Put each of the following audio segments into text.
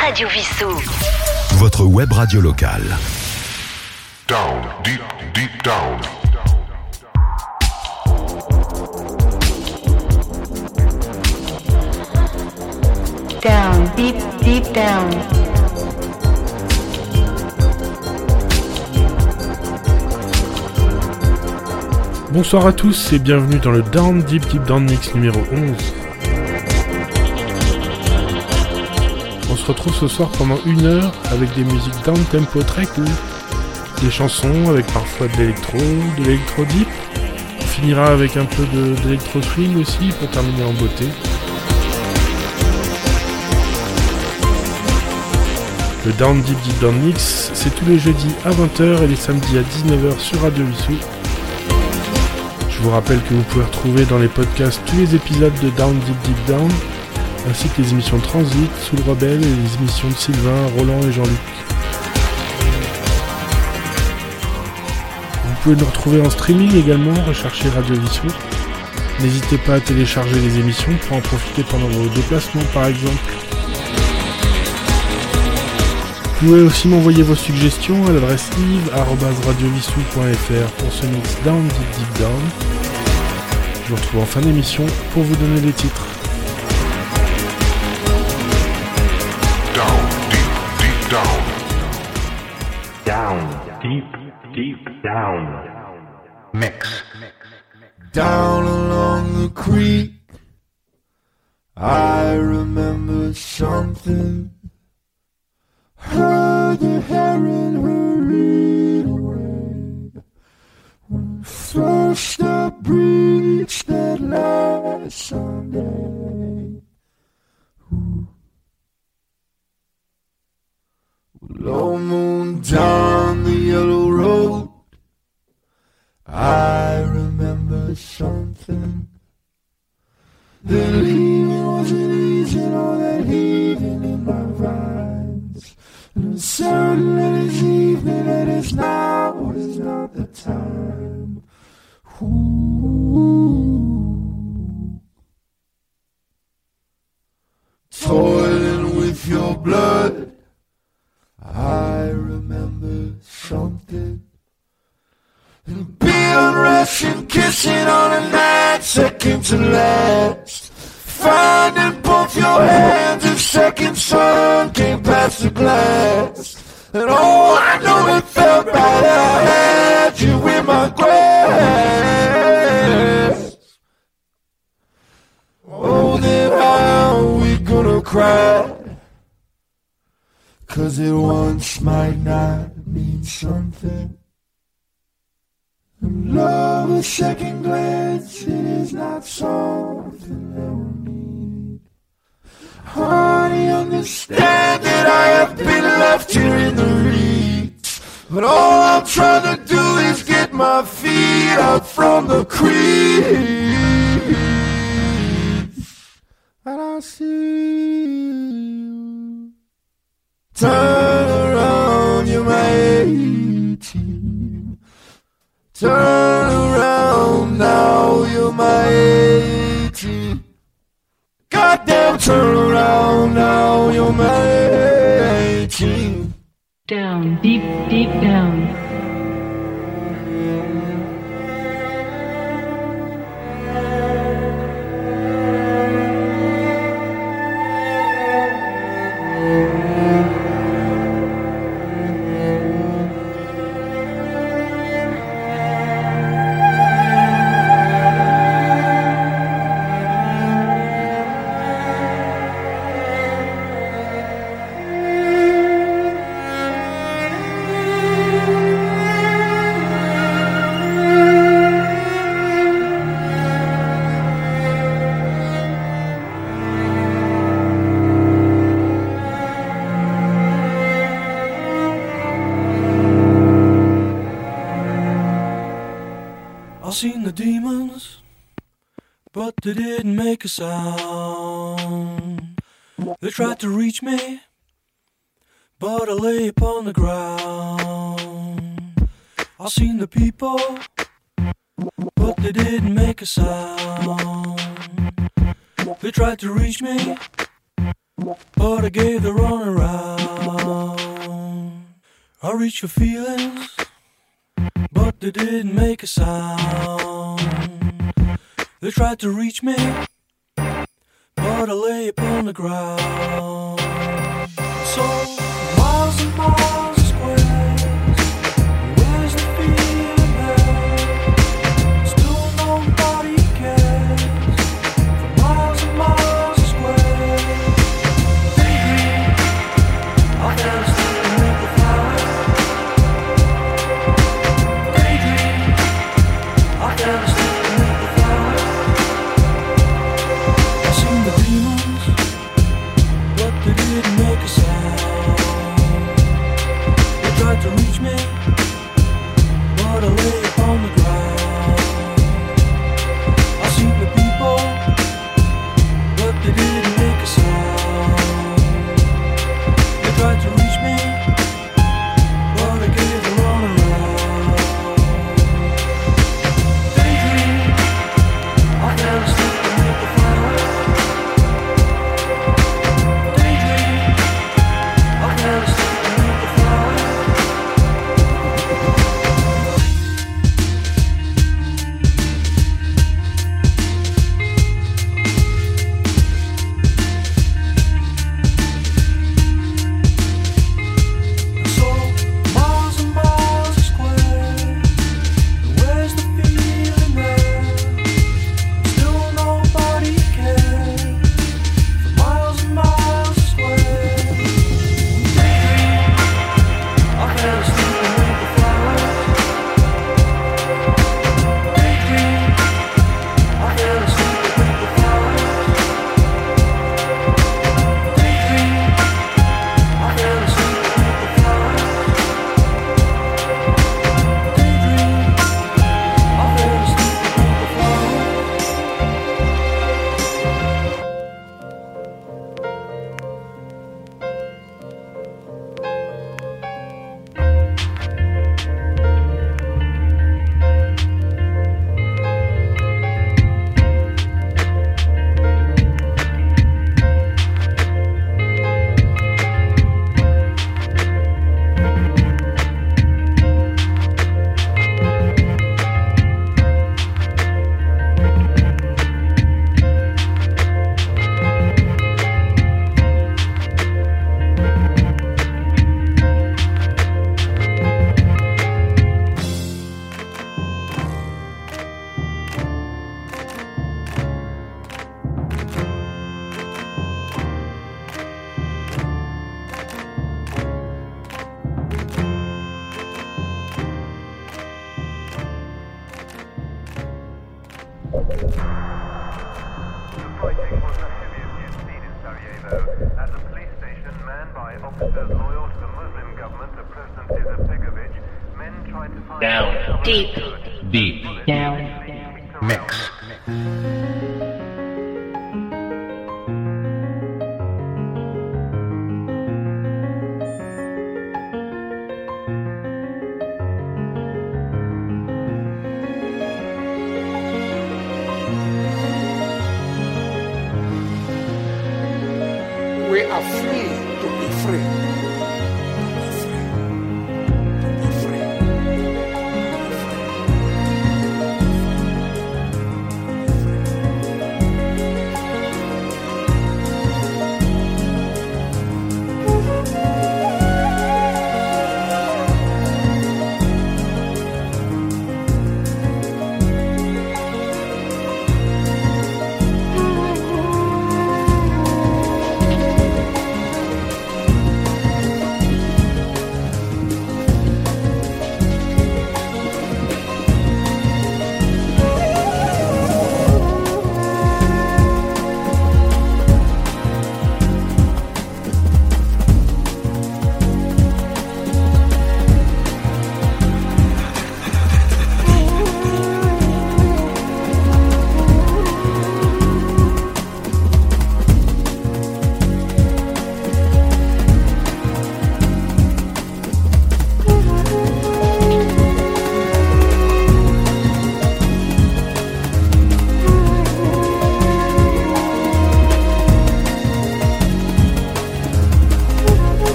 Radio Vissou. Votre web radio locale. Down, deep, deep down. Down, deep, deep down. Bonsoir à tous et bienvenue dans le Down Deep Deep Down Mix numéro 11. Se retrouve ce soir pendant une heure avec des musiques down tempo très cool, des chansons avec parfois de l'électro, de l'électro deep. On finira avec un peu d'électro swing aussi pour terminer en beauté. Le Down Deep Deep Down Mix, c'est tous les jeudis à 20h et les samedis à 19h sur Radio Vissou. Je vous rappelle que vous pouvez retrouver dans les podcasts tous les épisodes de Down Deep Deep Down, ainsi que les émissions Transit, Sous le Rebelle et les émissions de Sylvain, Roland et Jean-Luc. Vous pouvez nous retrouver en streaming également, recherchez Radio Vissou. N'hésitez pas à télécharger les émissions pour en profiter pendant vos déplacements par exemple. Vous pouvez aussi m'envoyer vos suggestions à l'adresse yves.radiovissou.fr pour ce mix Down Deep Deep Down. Je vous retrouve en fin d'émission pour vous donner les titres. First I breached that last Sunday. Low moon down the yellow road. I remember something. Second to last. Finding both your hands if second sun came past the glass. And oh, I know it felt right. I had you in my grasp. Oh, then how we gonna cry? Cause it once might not mean something. Love a second glance, it is not something that we need. Honey, understand that I have been left here in the reeds. But all I'm trying to do is get my feet out from the creek. And I see you. Turn Turn around now, you're my 18. Goddamn, turn around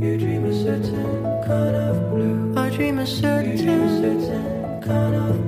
You dream a certain kind of blue. I dream a certain, dream a certain kind of blue.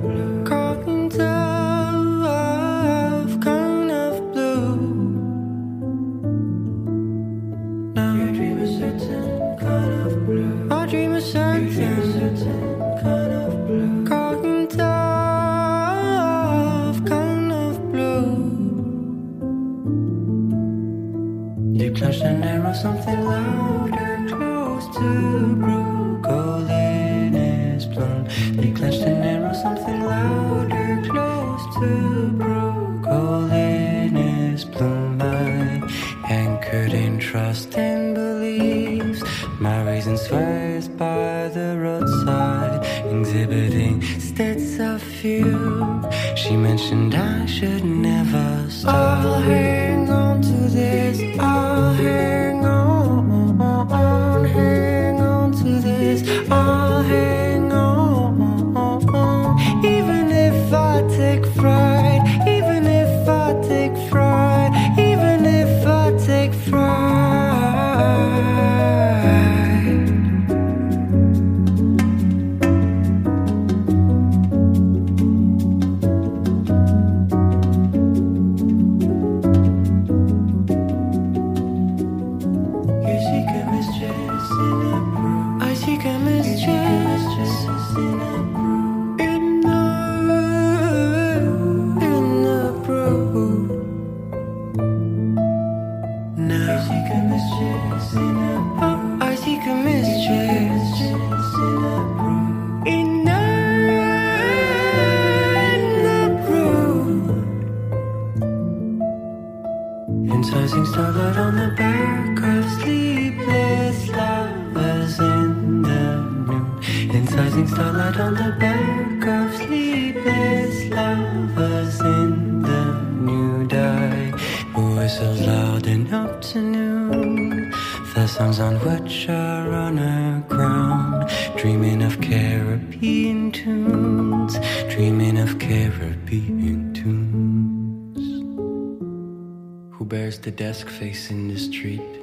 desk facing the street,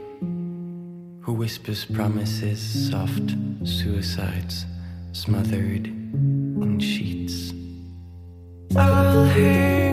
who whispers promises, soft suicides, smothered in sheets. I'll hear.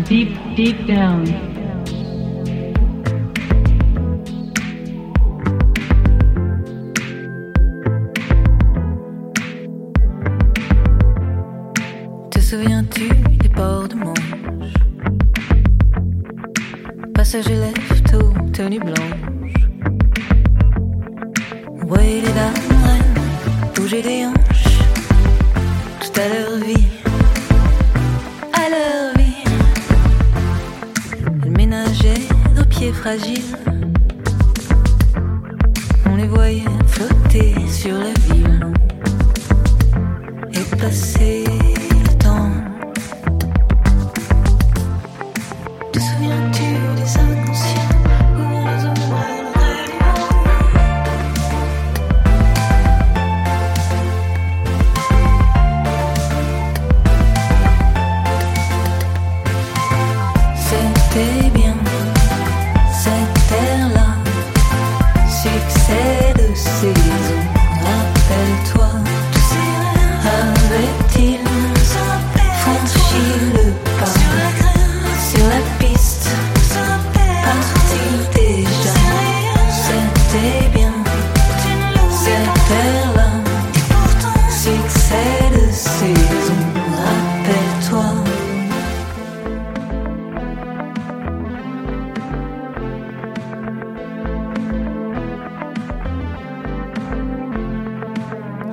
Deep, deep down.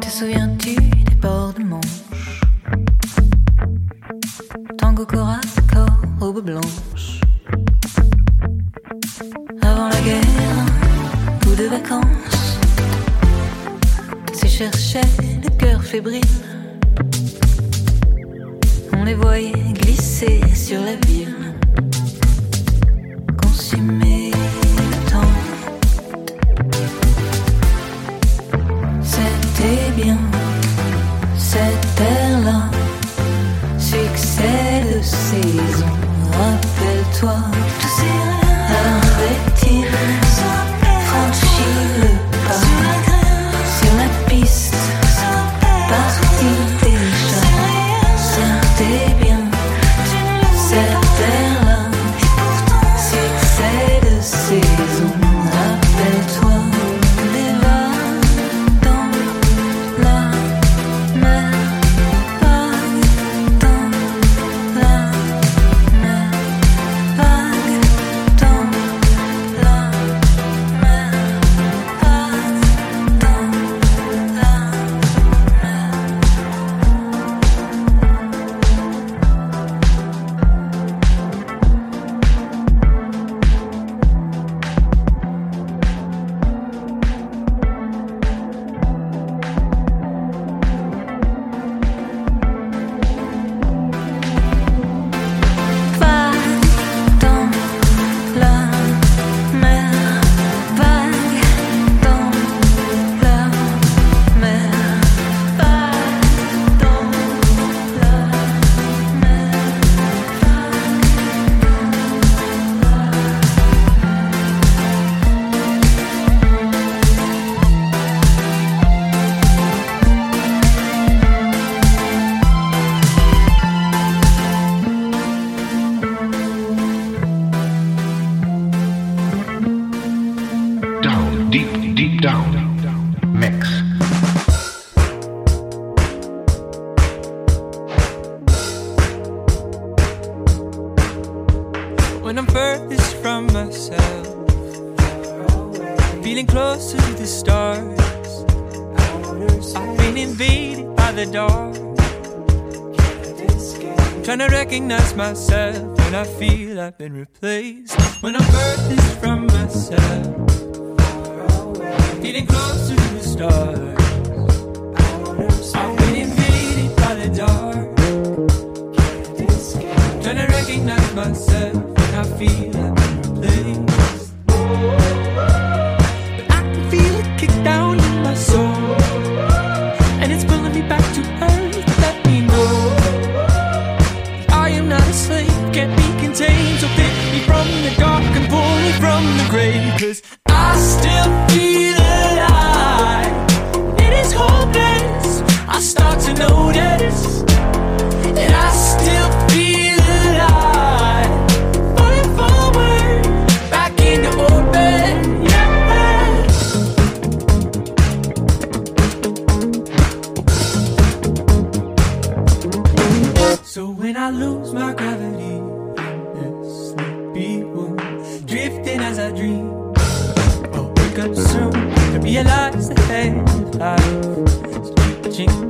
Te souviens-tu des bords de Manche? Tango Cora, corps, robe blanche. Avant la guerre, ou de vacances, se cherchaient le cœur fébrile. On les voyait glisser sur la ville.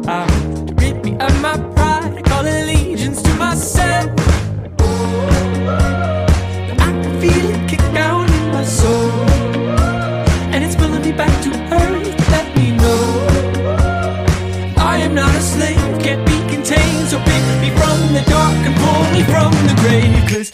out to me of my pride. I call allegiance to myself. But I can feel it kick down in my soul, and it's pulling me back to earth. Let me know I am not a slave, can't be contained. So pick me from the dark and pull me from the cause.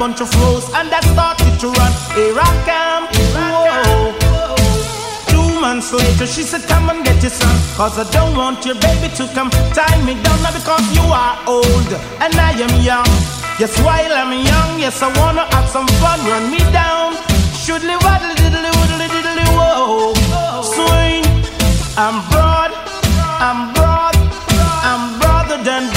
Bunch of rose and I started to run. Here I come, whoa. Two months later, she said, Come and get your son. Cause I don't want your baby to come tie me down now because you are old and I am young. Yes, while I'm young, yes, I wanna have some fun. Run me down. Shoodly waddly diddly woodly diddly whoa. Swing. I'm broad, I'm broad, I'm broader than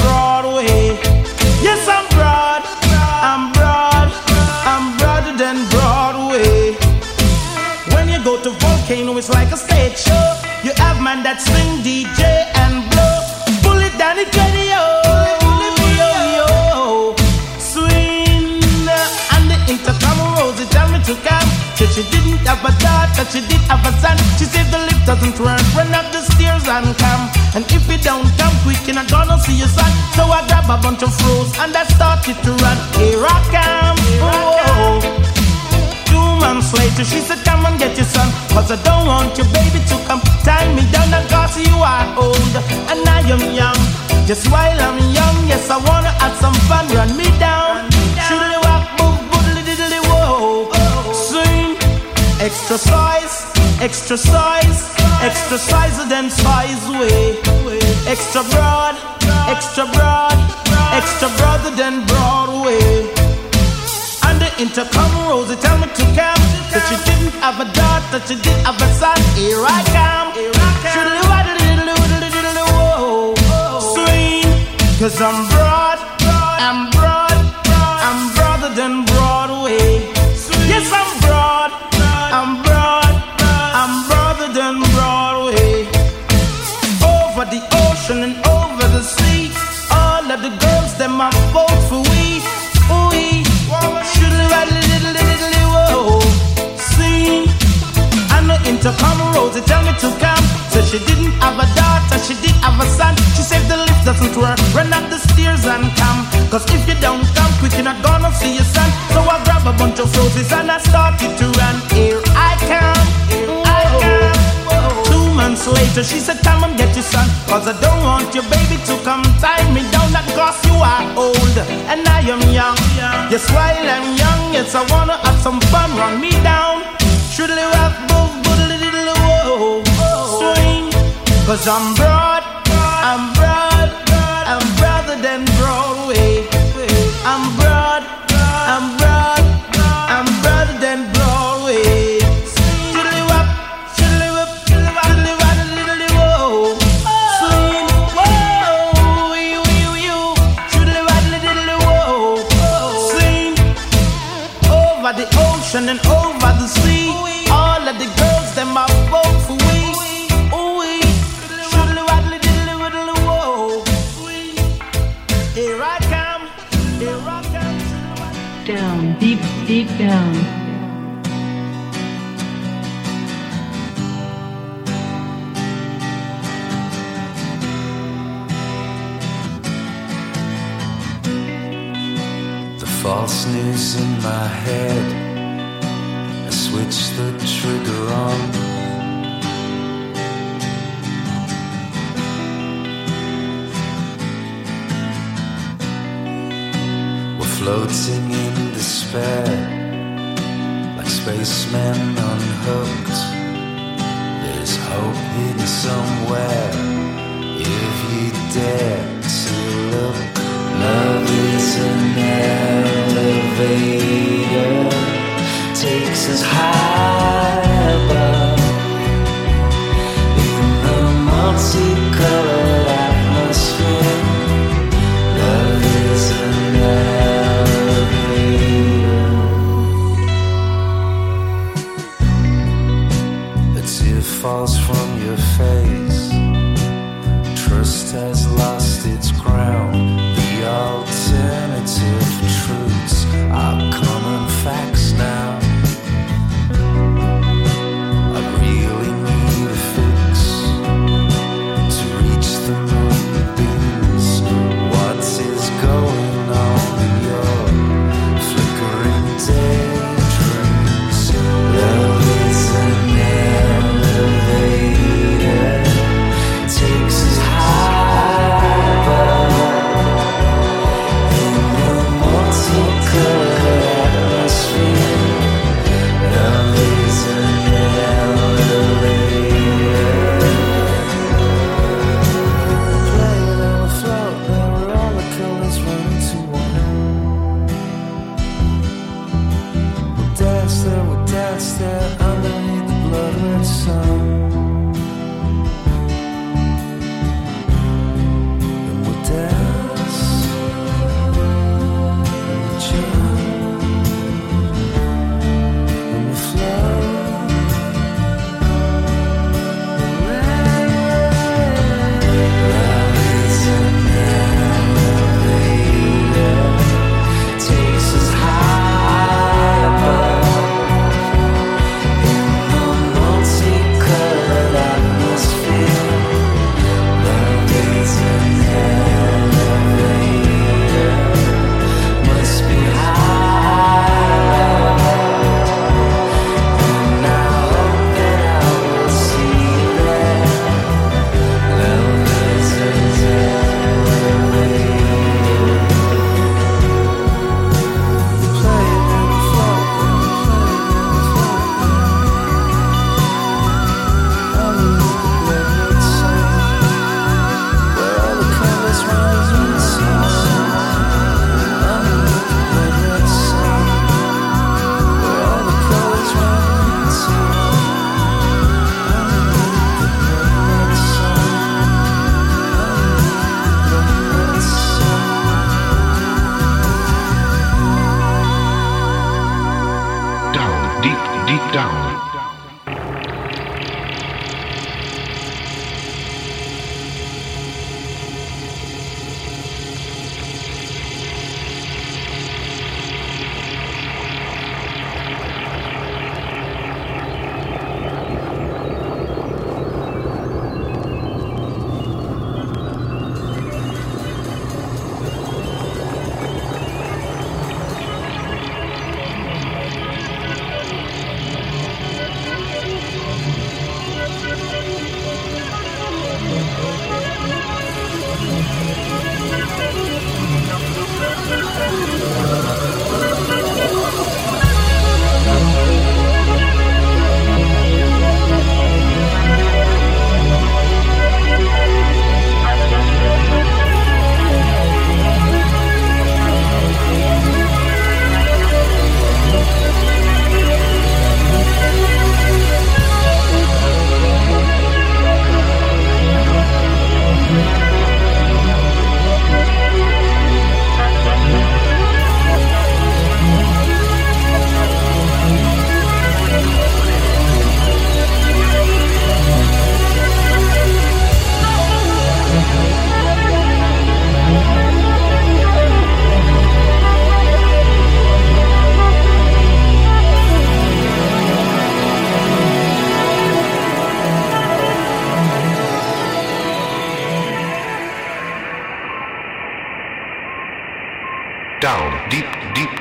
she did have a son. She said the lift doesn't work, run up the stairs and come. And if you don't come quick, you're not gonna see your son. So I grab a bunch of froze and I started to run. Here I come. Whoa. Two months later, she said, Come and get your son. Cause I don't want your baby to come tie me down. And cause you are old and I am young. Just while I'm young, yes, I wanna have some fun. Run me down. Extra size, extra size, extra size than size way. Extra broad, extra broad, extra broader than Broadway. And the intercom rose, it tell me to come. That she didn't have a dot, daughter, she did have a son. Here I come. Waddly diddly whoa. Swing, cause I'm broad, it tell me to come. Said she didn't have a daughter, she did have a son. She said the lift doesn't work, run up the stairs and come. Cause if you don't come quick, you're not gonna see your son. So I grab a bunch of roses and I started to run. Here I come, here I come. Two months later, she said, Come and get your son. Cause I don't want your baby to come tie me down. Not cause you are old and I am young. Yes, while I'm young, yes, I wanna have some fun. Run me down. Cause I'm broad, I'm broad, I'm broader than Broadway. I'm broad, I'm broad, I'm broader than Broadway. Shoodly wop, shoodly wop, shoodly wop, shoodly wop, diddly whoa. Swing, whoa, you, you, you. Shoodly wop, diddly whoa. Swing, over the ocean and over my head. I switch the trigger on. We're floating in despair, like spacemen unhooked. There's hope hidden somewhere if you dare to look. Love is an arrow elevator takes us high above in the multicolored atmosphere.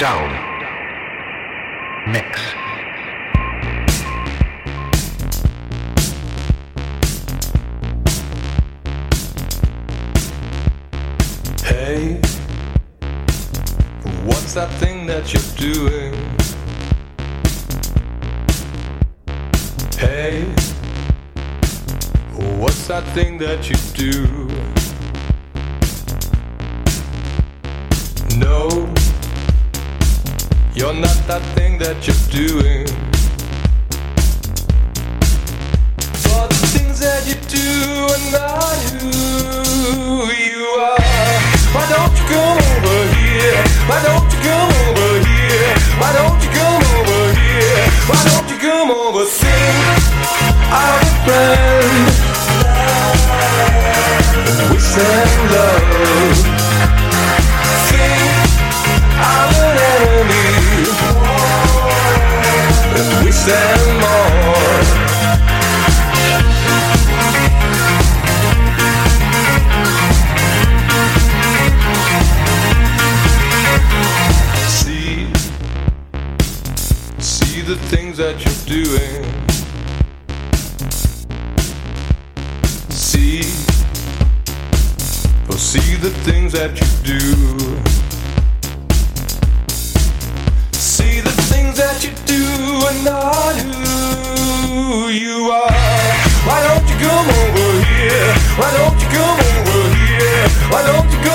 Down mix. Hey, what's that thing that you're doing? Hey, what's that thing that you do? You're not that thing that you're doing. But the things that you do are not who you are. Why don't you come over here? Why don't you come over here? Why don't you come over here? Why don't you come over? Sing our friend. We send love. Things that you do. See the things that you do are not who you are. Why don't you come over here? Why don't you come over here? Why don't you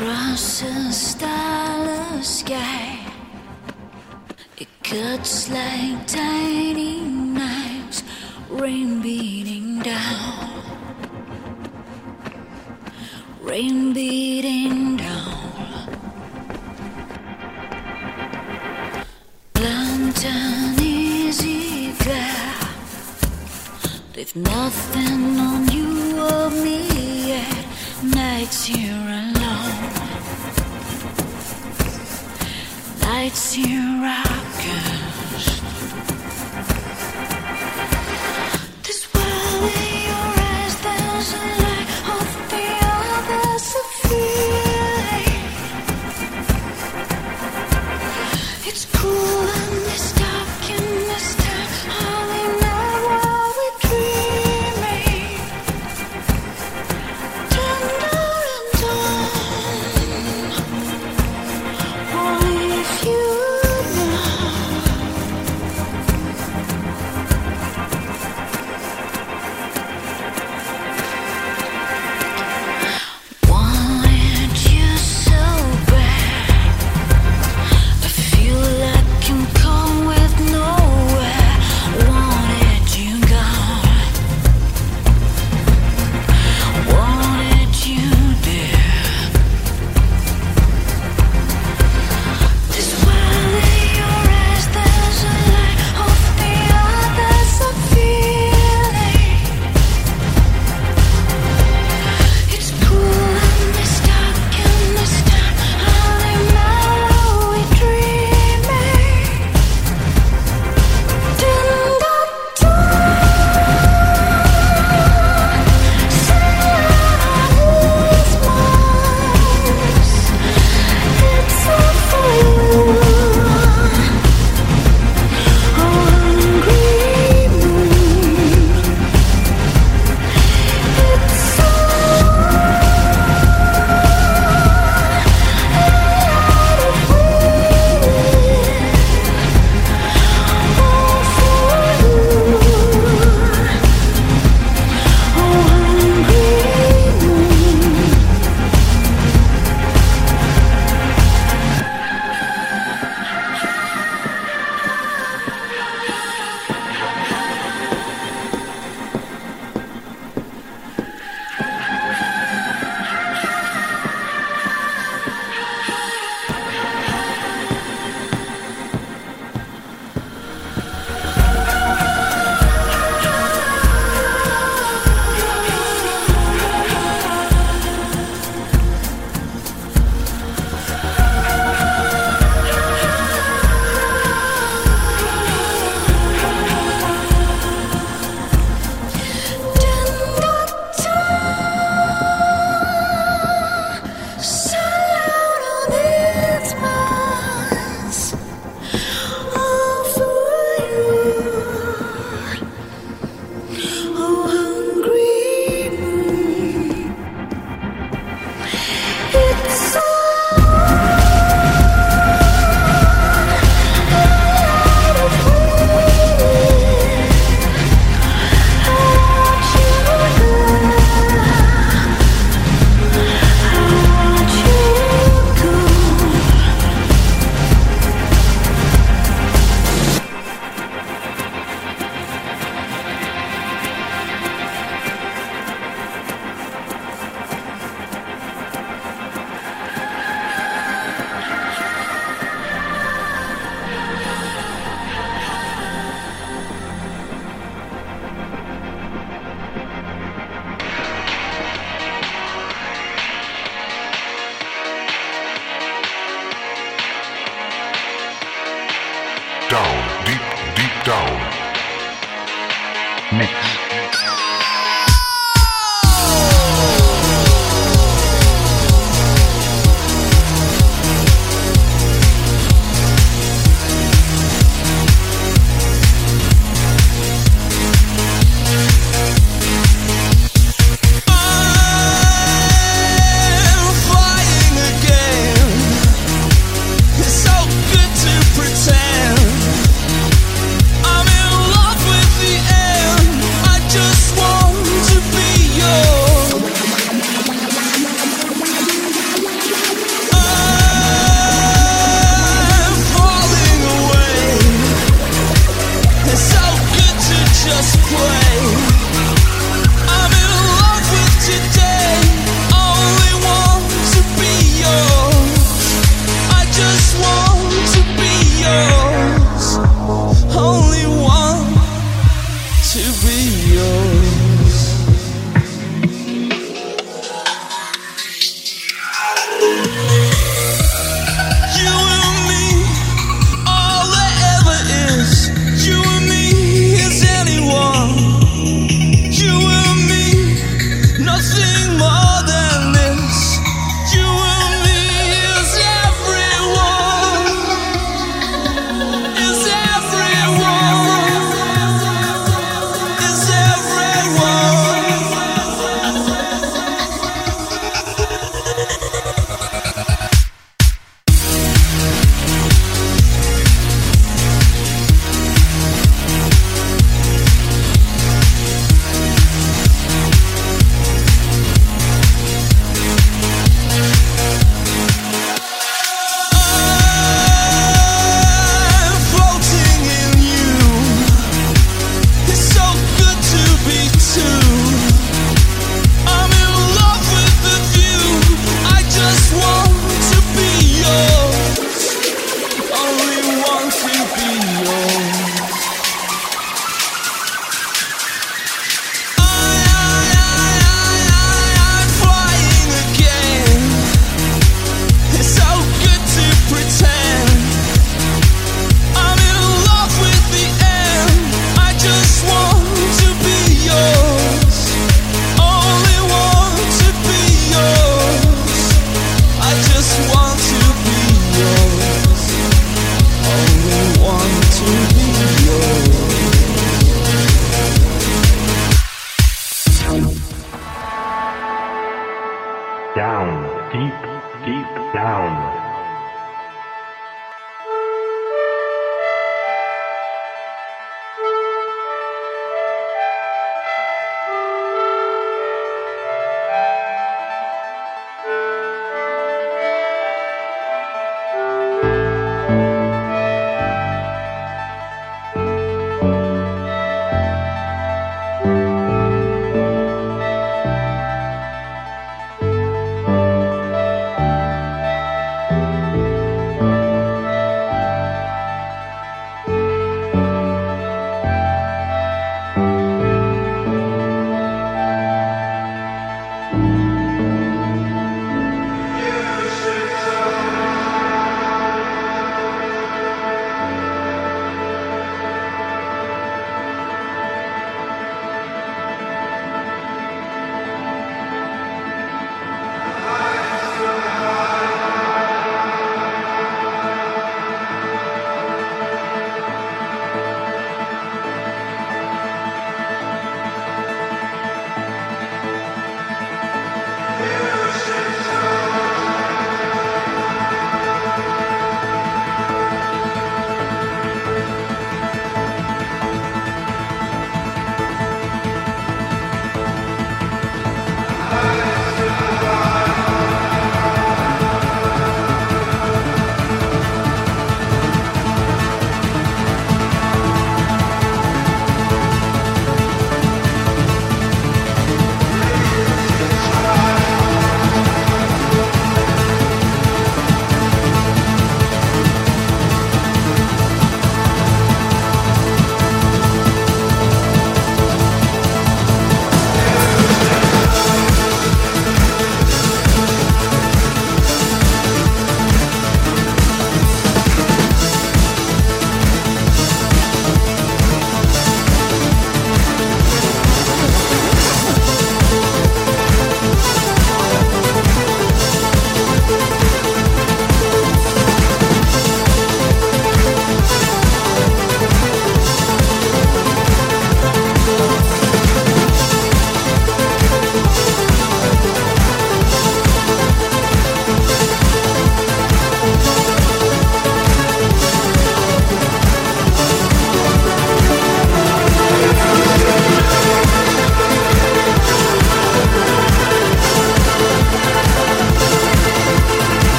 Across a starless sky, it cuts like tiny knives, rain beating down, rain beating down. Lantern easy glare, leave nothing on you or me yet. Nights here nights you I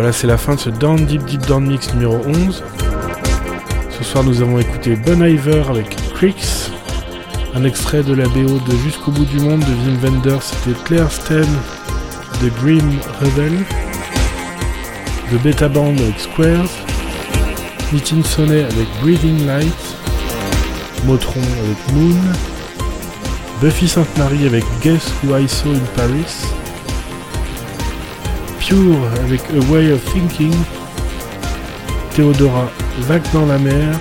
Voilà, c'est la fin de ce Down Deep Deep Down Mix numéro 11. Ce soir, nous avons écouté Bon Iver avec Creeks, un extrait de la BO de Jusqu'au bout du monde de Wim Wenders, c'était Claire Sten de Grim Rebel, The Beta Band avec Squares, Nitin Sonnet avec Breathing Light, Motron avec Moon, Buffy Sainte-Marie avec Guess Who I Saw in Paris, Avec A Way of Thinking, Theodora Vague dans la mer,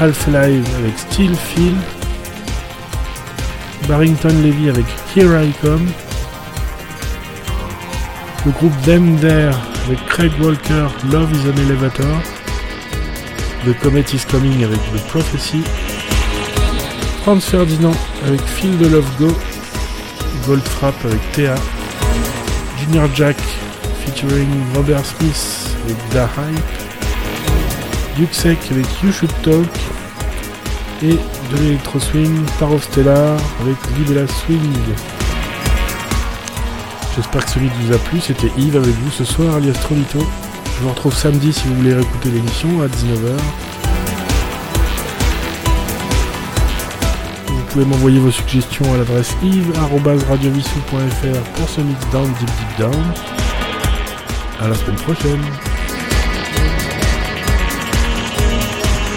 Half-Live avec Still Feel, Barrington Levy avec Here I Come, le groupe Them There avec Craig Walker, Love is an Elevator, The Comet is Coming avec The Prophecy, Franz Ferdinand avec Feel the Love Go, Goldfrapp avec Thea, Junior Jack featuring Robert Smith avec Da Hype, Duxek avec You Should Talk et de l'électro swing of Stellar avec Libella Swing. J'espère que celui vous a plu, c'était Yves avec vous ce soir alias Trolito. Je vous retrouve samedi si vous voulez réécouter l'émission à 19h. Pouvez m'envoyer vos suggestions à l'adresse yves.radiovissou.fr pour ce mix down deep deep down. À la semaine prochaine.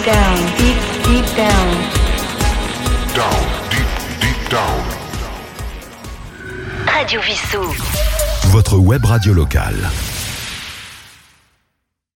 Down, deep, deep down. Down, deep, deep down. Radio Vissou. Votre web radio locale.